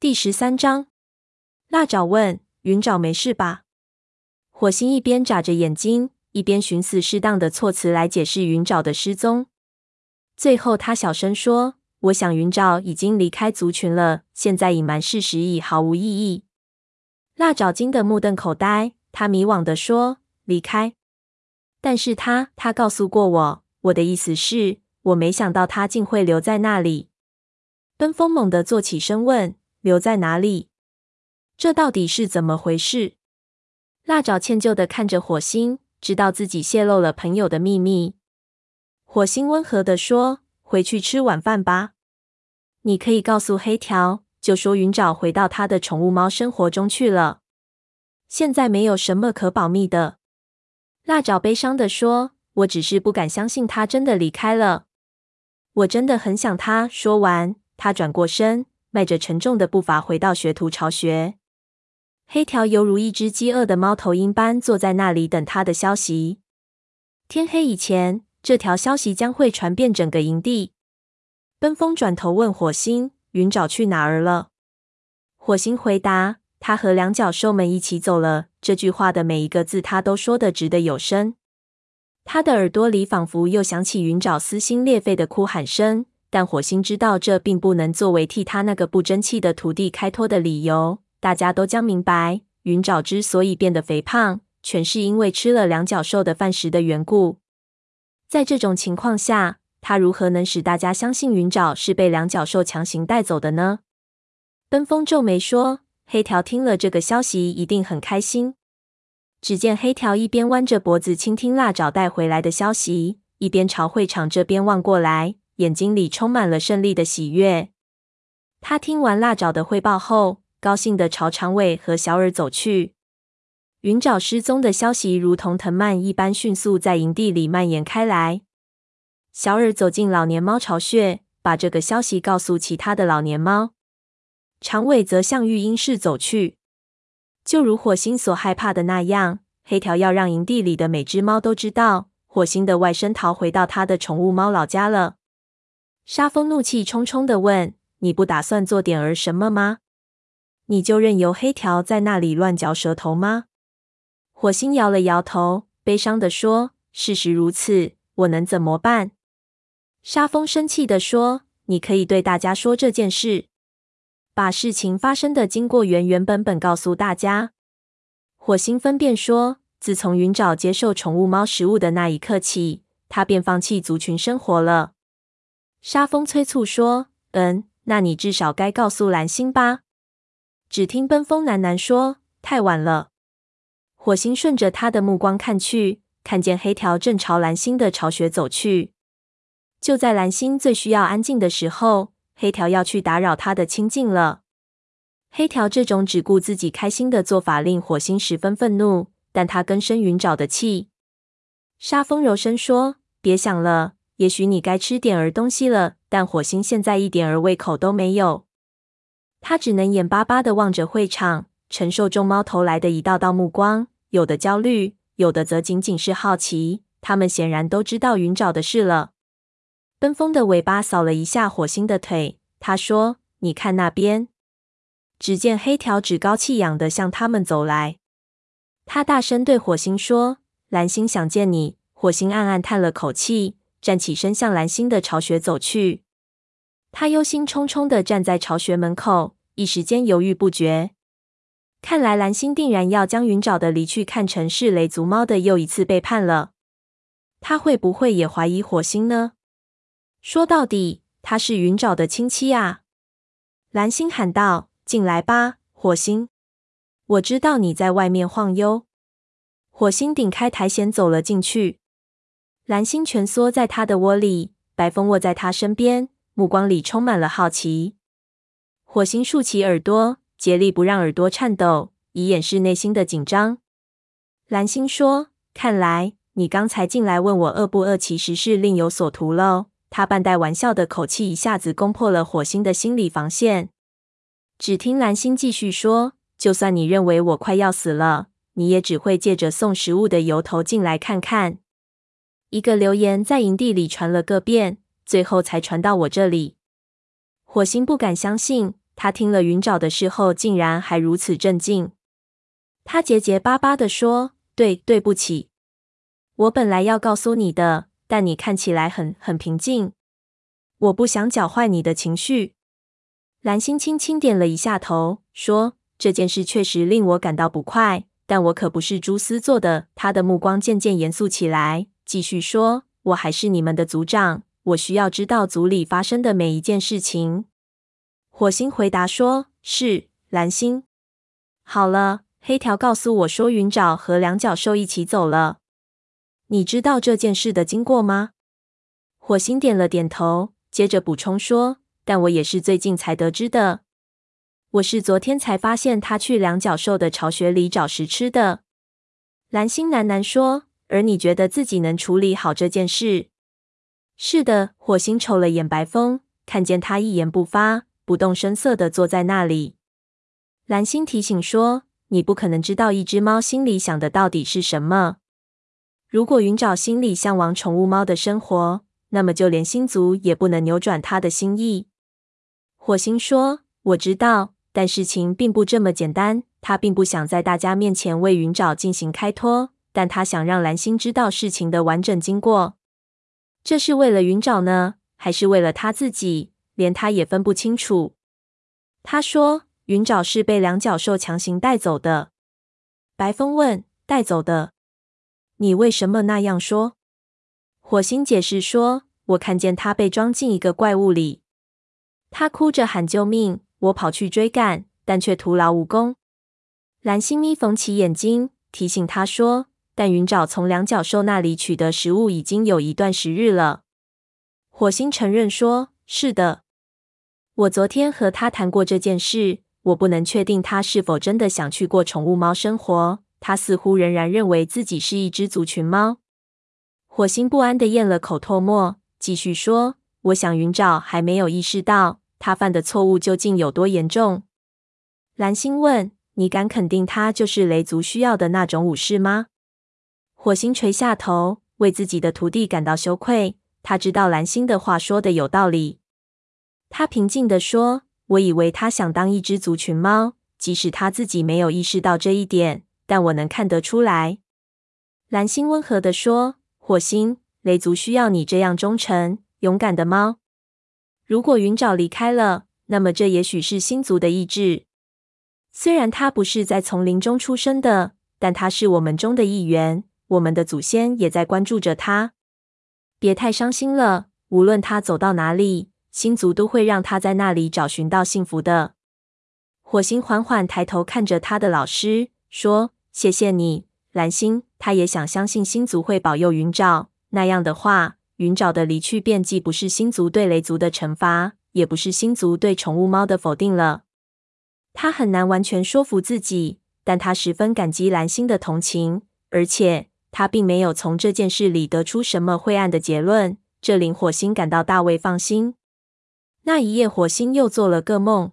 第十三章，辣爪问云沼没事吧？火星一边眨着眼睛，一边寻思适当的措辞来解释云沼的失踪。最后，他小声说：“我想云沼已经离开族群了，现在隐瞒事实已毫无意义。”辣爪惊得目瞪口呆，他迷惘地说：“离开？但是他他告诉过我，我的意思是，我没想到他竟会留在那里。”奔风猛地坐起身问：“留在哪里？这到底是怎么回事？”辣爪歉疚的看着火星，知道自己泄露了朋友的秘密。火星温和的说：“回去吃晚饭吧。你可以告诉黑条。”就说云沼回到他的宠物猫生活中去了。现在没有什么可保密的。辣爪悲伤的说：“我只是不敢相信他真的离开了。我真的很想他。”说完，他转过身，迈着沉重的步伐回到学徒巢穴。黑条犹如一只饥饿的猫头鹰般坐在那里等他的消息。天黑以前，这条消息将会传遍整个营地。奔风转头问火星。云沼去哪儿了？火星回答：“他和两脚兽们一起走了。”这句话的每一个字，他都说得直得有声。他的耳朵里仿佛又响起云沼撕心裂肺的哭喊声。但火星知道，这并不能作为替他那个不争气的徒弟开脱的理由。大家都将明白，云沼之所以变得肥胖，全是因为吃了两脚兽的饭食的缘故。在这种情况下，他如何能使大家相信云沼是被两脚兽强行带走的呢？奔风皱眉说：“黑条听了这个消息，一定很开心。”只见黑条一边弯着脖子倾听辣爪带回来的消息，一边朝会场这边望过来，眼睛里充满了胜利的喜悦。他听完腊爪的汇报后，高兴地朝长尾和小耳走去。云沼失踪的消息如同藤蔓一般迅速在营地里蔓延开来。小耳走进老年猫巢穴，把这个消息告诉其他的老年猫。长尾则向育婴室走去。就如火星所害怕的那样，黑条要让营地里的每只猫都知道，火星的外甥逃回到他的宠物猫老家了。沙风怒气冲冲地问：“你不打算做点儿什么吗？你就任由黑条在那里乱嚼舌头吗？”火星摇了摇头，悲伤地说：“事实如此，我能怎么办？”沙风生气地说：“你可以对大家说这件事，把事情发生的经过原原本本告诉大家。”火星分辨说：“自从云沼接受宠物猫食物的那一刻起，他便放弃族群生活了。”沙风催促说：“嗯，那你至少该告诉蓝星吧？”只听奔风喃喃说：“太晚了。”火星顺着他的目光看去，看见黑条正朝蓝星的巢穴走去。就在蓝星最需要安静的时候，黑条要去打扰他的清静了。黑条这种只顾自己开心的做法令火星十分愤怒，但他根深云沼的气。沙风柔声说：“别想了，也许你该吃点儿东西了。”但火星现在一点儿胃口都没有，他只能眼巴巴的望着会场，承受众猫投来的一道道目光，有的焦虑，有的则仅仅是好奇。他们显然都知道云沼的事了。奔风的尾巴扫了一下火星的腿，他说：“你看那边。”只见黑条趾高气扬地向他们走来。他大声对火星说：“蓝星想见你。”火星暗暗叹了口气，站起身向蓝星的巢穴走去。他忧心忡忡地站在巢穴门口，一时间犹豫不决。看来蓝星定然要将云沼的离去看成是雷族猫的又一次背叛了。他会不会也怀疑火星呢？说到底，他是云沼的亲戚啊！蓝星喊道：“进来吧，火星！我知道你在外面晃悠。”火星顶开苔藓走了进去。蓝星蜷缩在他的窝里，白风卧在他身边，目光里充满了好奇。火星竖起耳朵，竭力不让耳朵颤抖，以掩饰内心的紧张。蓝星说：“看来你刚才进来问我饿不饿，其实是另有所图喽。”他半带玩笑的口气一下子攻破了火星的心理防线。只听蓝星继续说：“就算你认为我快要死了，你也只会借着送食物的由头进来看看。”一个流言在营地里传了个遍，最后才传到我这里。火星不敢相信，他听了云沼的事后，竟然还如此镇静。他结结巴巴地说：“对，对不起，我本来要告诉你的，但你看起来很很平静，我不想搅坏你的情绪。”蓝星轻轻点了一下头，说：“这件事确实令我感到不快，但我可不是蛛丝做的。”他的目光渐渐严肃起来，继续说：“我还是你们的族长，我需要知道族里发生的每一件事情。”火星回答说：“是。”蓝星，好了，黑条告诉我说云沼和两角兽一起走了。你知道这件事的经过吗？火星点了点头，接着补充说。但我也是最近才得知的。我是昨天才发现他去两角兽的巢穴里找食吃的。蓝星喃喃说：“而你觉得自己能处理好这件事？”是的。火星瞅了眼白风，看见他一言不发，不动声色地坐在那里。蓝星提醒说：“你不可能知道一只猫心里想的到底是什么。如果云沼心里向往宠物猫的生活，那么就连星族也不能扭转他的心意。”火星说：“我知道，但事情并不这么简单。他并不想在大家面前为云沼进行开脱，但他想让蓝星知道事情的完整经过。这是为了云沼呢，还是为了他自己？连他也分不清楚。”他说：“云沼是被两角兽强行带走的。”白风问：“带走的？你为什么那样说？”火星解释说：“我看见他被装进一个怪物里。”他哭着喊救命，我跑去追赶，但却徒劳无功。蓝星眯缝起眼睛，提醒他说：“但云沼从两角兽那里取得食物已经有一段时日了。”火星承认说：“是的，我昨天和他谈过这件事。我不能确定他是否真的想去过宠物猫生活。他似乎仍然认为自己是一只族群猫。”火星不安的咽了口唾沫，继续说：“我想云沼还没有意识到。”他犯的错误究竟有多严重？蓝星问：“你敢肯定他就是雷族需要的那种武士吗？”火星垂下头，为自己的徒弟感到羞愧。他知道蓝星的话说的有道理。他平静地说：“我以为他想当一只族群猫，即使他自己没有意识到这一点，但我能看得出来。”蓝星温和地说：“火星，雷族需要你这样忠诚、勇敢的猫。”如果云沼离开了，那么这也许是星族的意志。虽然他不是在丛林中出生的，但他是我们中的一员。我们的祖先也在关注着他。别太伤心了，无论他走到哪里，星族都会让他在那里找寻到幸福的。火星缓缓抬头看着他的老师，说：“谢谢你，蓝星。”他也想相信星族会保佑云沼。那样的话。云沼的离去便既不是星族对雷族的惩罚，也不是星族对宠物猫的否定了。他很难完全说服自己，但他十分感激蓝星的同情，而且他并没有从这件事里得出什么晦暗的结论，这令火星感到大为放心。那一夜，火星又做了个梦，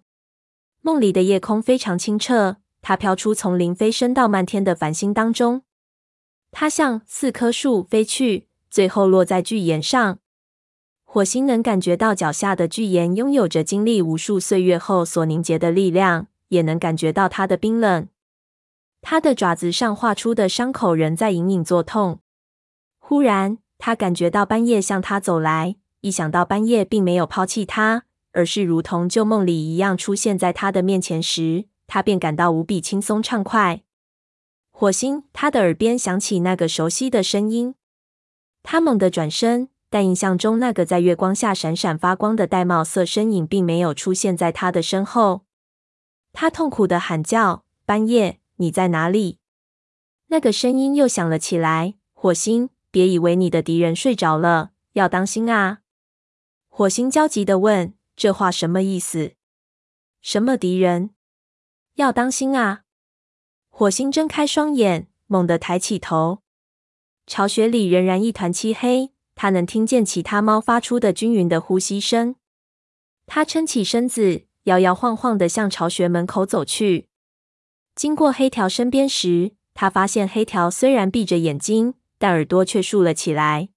梦里的夜空非常清澈，它飘出丛林飞升到漫天的繁星当中，它向四棵树飞去。最后落在巨岩上，火星能感觉到脚下的巨岩拥有着经历无数岁月后所凝结的力量，也能感觉到它的冰冷。它的爪子上画出的伤口仍在隐隐作痛。忽然，他感觉到斑叶向他走来，一想到斑叶并没有抛弃他，而是如同旧梦里一样出现在他的面前时，他便感到无比轻松畅快。火星，他的耳边响起那个熟悉的声音。他猛地转身，但印象中那个在月光下闪闪发光的玳瑁色身影并没有出现在他的身后。他痛苦地喊叫：“斑叶，你在哪里？”那个声音又响了起来：“火星，别以为你的敌人睡着了，要当心啊！”火星焦急地问：“这话什么意思？什么敌人？要当心啊！”火星睁开双眼，猛地抬起头。巢穴里仍然一团漆黑，他能听见其他猫发出的均匀的呼吸声。他撑起身子，摇摇晃晃地向巢穴门口走去。经过黑条身边时，他发现黑条虽然闭着眼睛，但耳朵却竖了起来。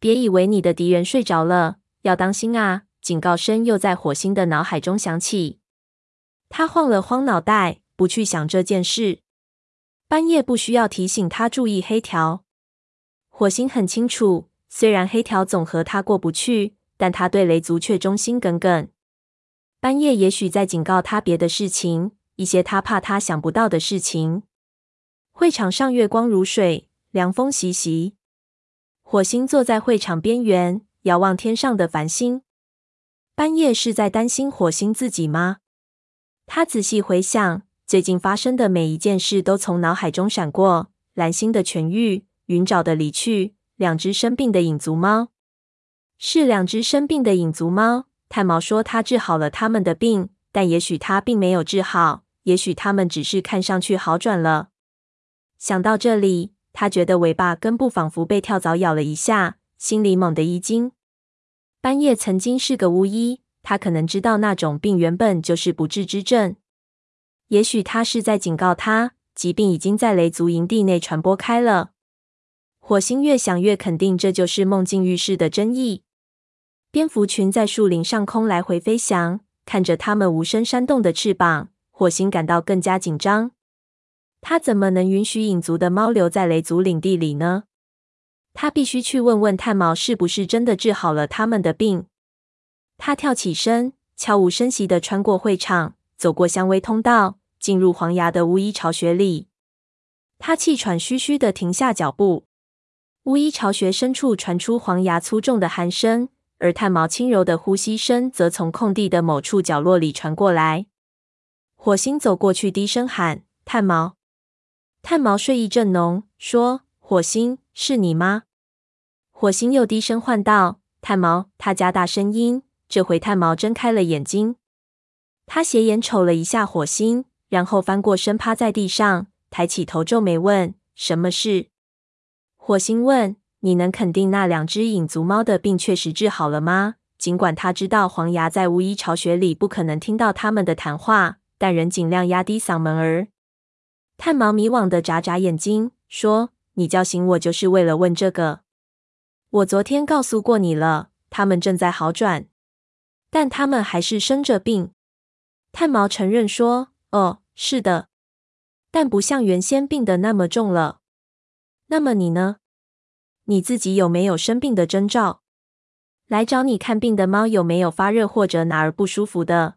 别以为你的敌人睡着了，要当心啊！警告声又在火星的脑海中响起。他晃了晃脑袋，不去想这件事。半夜不需要提醒他注意黑条。火星很清楚，虽然黑条总和他过不去，但他对雷族却忠心耿耿。半夜也许在警告他别的事情，一些他怕他想不到的事情。会场上月光如水，凉风习习。火星坐在会场边缘，遥望天上的繁星。班叶是在担心火星自己吗？他仔细回想最近发生的每一件事，都从脑海中闪过：蓝星的痊愈，云沼的离去，两只生病的影族猫。是两只生病的影族猫。炭毛说他治好了他们的病，但也许他并没有治好，也许他们只是看上去好转了。想到这里，他觉得尾巴根部仿佛被跳蚤咬了一下，心里猛地一惊。班叶曾经是个巫医，他可能知道那种病原本就是不治之症。也许他是在警告他，疾病已经在雷族营地内传播开了。火星越想越肯定，这就是梦境预示的真意。蝙蝠群在树林上空来回飞翔，看着它们无声扇动的翅膀，火星感到更加紧张。他怎么能允许影族的猫留在雷族领地里呢？他必须去问问炭毛是不是真的治好了他们的病。他跳起身，悄无声息地穿过会场，走过香薇通道，进入黄牙的巫医巢穴里。他气喘吁吁地停下脚步。巫医巢穴深处传出黄牙粗重的鼾声，而炭毛轻柔的呼吸声则从空地的某处角落里传过来。火星走过去，低声喊：“炭毛！”炭毛睡意正浓，说：“火星，是你吗？”火星又低声唤道：“炭毛！”他加大声音，这回炭毛睁开了眼睛。他斜眼瞅了一下火星，然后翻过身趴在地上，抬起头皱眉问：“什么事？”火星问：“你能肯定那两只影族猫的病确实治好了吗？”尽管他知道黄牙在巫医巢穴里不可能听到他们的谈话，但仍尽量压低嗓门儿。炭毛迷惘的眨眨眼睛，说：“你叫醒我就是为了问这个。我昨天告诉过你了，他们正在好转，但他们还是生着病。”炭毛承认说：“哦，是的，但不像原先病的那么重了。那么你呢？你自己有没有生病的征兆？来找你看病的猫有没有发热或者哪儿不舒服的？”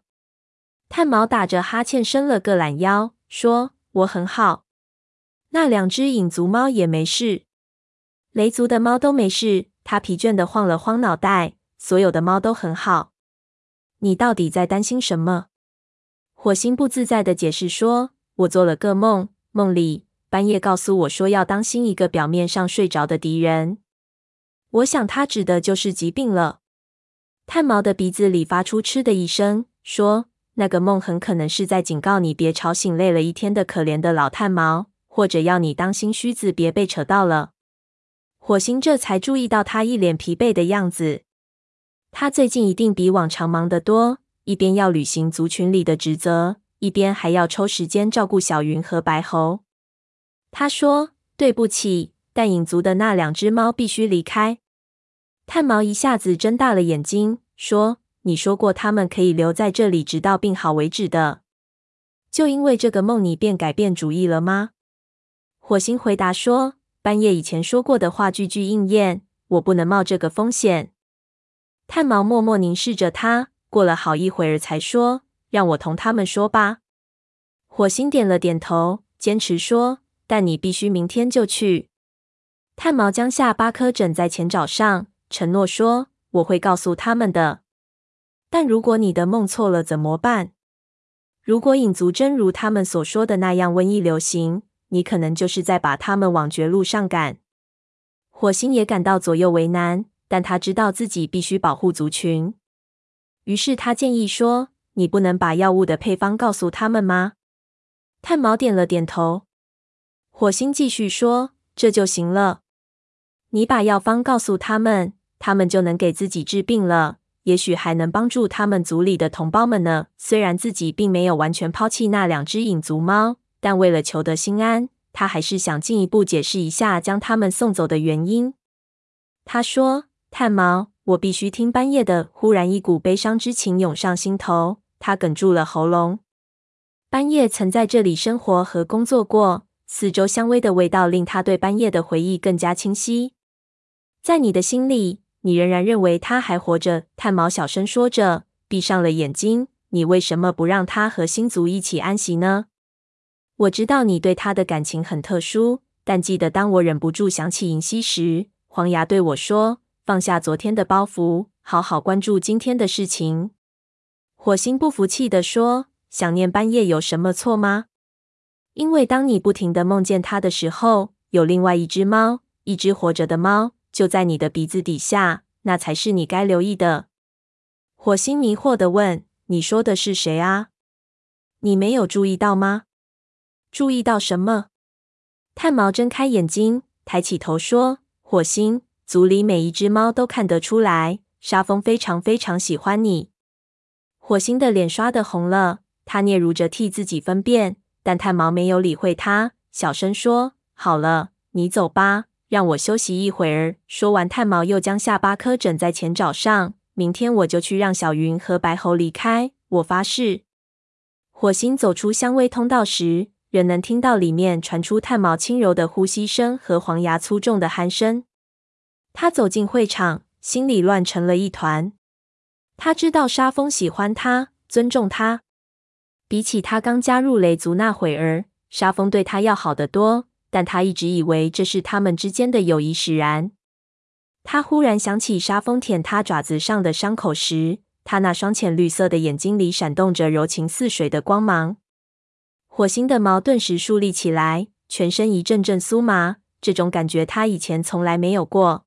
炭毛打着哈欠，伸了个懒腰，说。我很好，那两只影族猫也没事，雷族的猫都没事。他疲倦的晃了晃脑袋，所有的猫都很好。你到底在担心什么？火星不自在的解释说：“我做了个梦，梦里半夜告诉我说要当心一个表面上睡着的敌人。我想他指的就是疾病了。”炭毛的鼻子里发出嗤的一声，说。那个梦很可能是在警告你别吵醒累了一天的可怜的老炭毛，或者要你当心须子别被扯到了。火星这才注意到他一脸疲惫的样子。他最近一定比往常忙得多，一边要履行族群里的职责，一边还要抽时间照顾小云和白猴。他说：“对不起，但影族的那两只猫必须离开。”炭毛一下子睁大了眼睛，说。你说过他们可以留在这里直到病好为止的，就因为这个梦，你便改变主意了吗？火星回答说：“半夜以前说过的话句句应验，我不能冒这个风险。”炭毛默默凝视着他，过了好一会儿才说：“让我同他们说吧。”火星点了点头，坚持说：“但你必须明天就去。”炭毛将下巴磕枕在前爪上，承诺说：“我会告诉他们的。”但如果你的梦错了怎么办？如果影族真如他们所说的那样瘟疫流行，你可能就是在把他们往绝路上赶。火星也感到左右为难，但他知道自己必须保护族群。于是他建议说：“你不能把药物的配方告诉他们吗？”炭毛点了点头。火星继续说：“这就行了。你把药方告诉他们，他们就能给自己治病了。”也许还能帮助他们族里的同胞们呢。虽然自己并没有完全抛弃那两只影族猫，但为了求得心安，他还是想进一步解释一下将他们送走的原因。他说：“炭毛，我必须听班夜的。”忽然，一股悲伤之情涌上心头，他哽住了喉咙。半夜曾在这里生活和工作过，四周香味的味道令他对半夜的回忆更加清晰。在你的心里，你仍然认为他还活着。炭毛小声说着，闭上了眼睛。你为什么不让他和星族一起安息呢？我知道你对他的感情很特殊，但记得当我忍不住想起银溪时，黄牙对我说：“放下昨天的包袱，好好关注今天的事情。”火星不服气地说：“想念半夜有什么错吗？因为当你不停地梦见他的时候，有另外一只猫，一只活着的猫。”就在你的鼻子底下，那才是你该留意的。火星迷惑地问：“你说的是谁啊？你没有注意到吗？注意到什么？”炭毛睁开眼睛，抬起头说：“火星族里每一只猫都看得出来，沙风非常非常喜欢你。”火星的脸刷得红了，他嗫嚅着替自己分辨，但炭毛没有理会他，小声说：“好了，你走吧。”让我休息一会儿。说完，炭毛又将下巴磕枕在前爪上。明天我就去让小云和白猴离开。我发誓。火星走出香味通道时，仍能听到里面传出炭毛轻柔的呼吸声和黄牙粗重的鼾声。他走进会场，心里乱成了一团。他知道沙风喜欢他，尊重他，比起他刚加入雷族那会儿，沙风对他要好得多。但他一直以为这是他们之间的友谊使然。他忽然想起沙风舔他爪子上的伤口时，他那双浅绿色的眼睛里闪动着柔情似水的光芒。火星的毛顿时竖立起来，全身一阵阵酥麻。这种感觉他以前从来没有过。